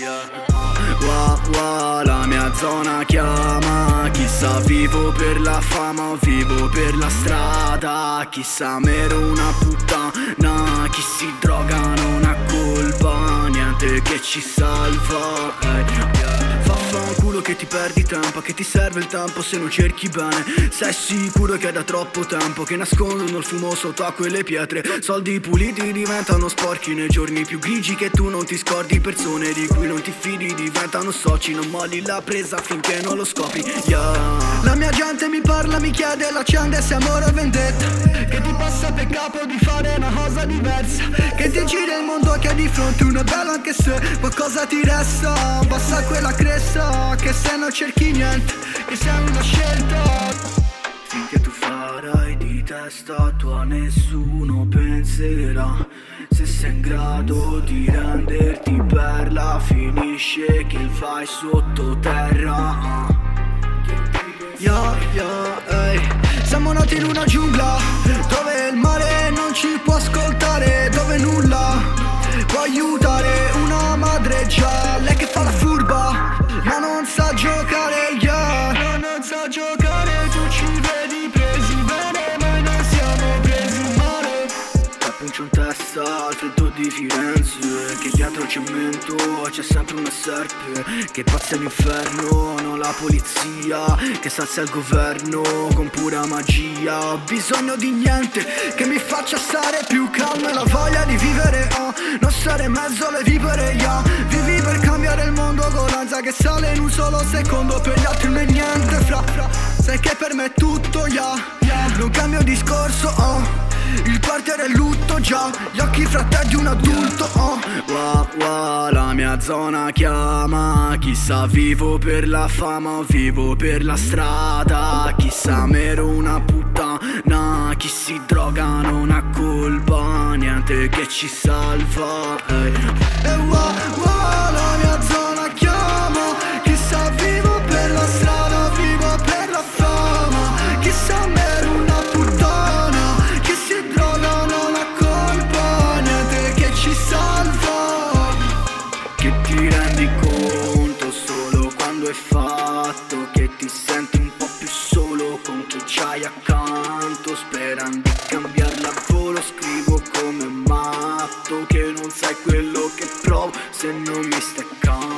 Wa, wa, la mia zona chiama. Chissà vivo per la fama o vivo per la strada. Chissà mero una puttana. Chi si droga non ha colpa. Niente che ci salva hey. Vaffanculo che ti perdi tempo Che ti serve il tempo se non cerchi bene. Sei sicuro che è da troppo tempo Che nascondono il fumo sotto a quelle pietre. Soldi puliti diventano sporchi Nei giorni più grigi che tu non ti scordi. Persone di cui non ti fidi diventano soci. Non molli la presa finché non lo scopri yeah. La mia gente mi parla, mi chiede, l'accende se amore o vendetta Che ti passa per capo di fare una cosa diversa. Che ti mondo che di fronte uno bello anche se qualcosa ti resta. Basta quella cresta che se non cerchi niente Che sei una scelta. Finché tu farai di testa tua nessuno penserà Se sei in grado di renderti perla Finisce che vai sottoterra. Yeah, yeah, ehi Siamo nati in una giungla aiutare Una madre già Lei che fa la furba Ma non sa giocare, yeah. No, non sa giocare Tu ci vedi presi bene Ma noi siamo presi male. Cappuccio in testa al freddo di Firenze Che dietro il cemento c'è sempre una serpe Che pazza l'inferno, non la polizia Che sazia il governo con pura magia. Ho bisogno di niente che mi faccia stare più calmo E la voglia di vivere, Non stare in mezzo alle vipere, yeah Vivi per cambiare il mondo con l'ansia che sale in un solo secondo. Per gli altri non è niente, fra, fra. Sai che per me è tutto, yeah, yeah. Non cambio discorso, oh. Il quartiere è lutto già, gli occhi fra di un adulto, oh. Wa, wa, la mia zona chiama. Chissà vivo per la fama o vivo per la strada. Chissà mero una puttana. Chi si droga non ha Niente che ci salva hey. E wa, wa, la mia zona chiama Chissà vivo per la strada, vivo per la fama. Chissà mero una puttana Chi si droga non ha colpa Niente che ci salva. Che ti rendi conto solo quando è fatto? Che ti senti un po' più solo con chi c'hai accanto Sperando di cambiarla matto Che